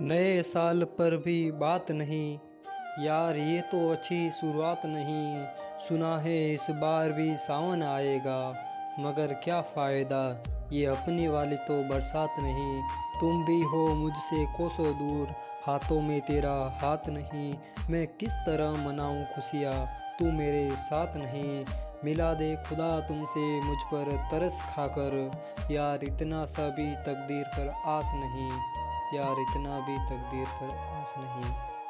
नए साल पर भी बात नहीं। यार, ये तो अच्छी शुरुआत नहीं। सुना है इस बार भी सावन आएगा, मगर क्या फ़ायदा? ये अपनी वाली तो बरसात नहीं। तुम भी हो मुझसे कोसों दूर, हाथों में तेरा हाथ नहीं। मैं किस तरह मनाऊं खुशियाँ? तू मेरे साथ नहीं। मिला दे खुदा तुमसे मुझ पर तरस खाकर। यार, इतना सा भी तकदीर पर आस नहीं। यार इतना भी तकदीर पर आस नहीं।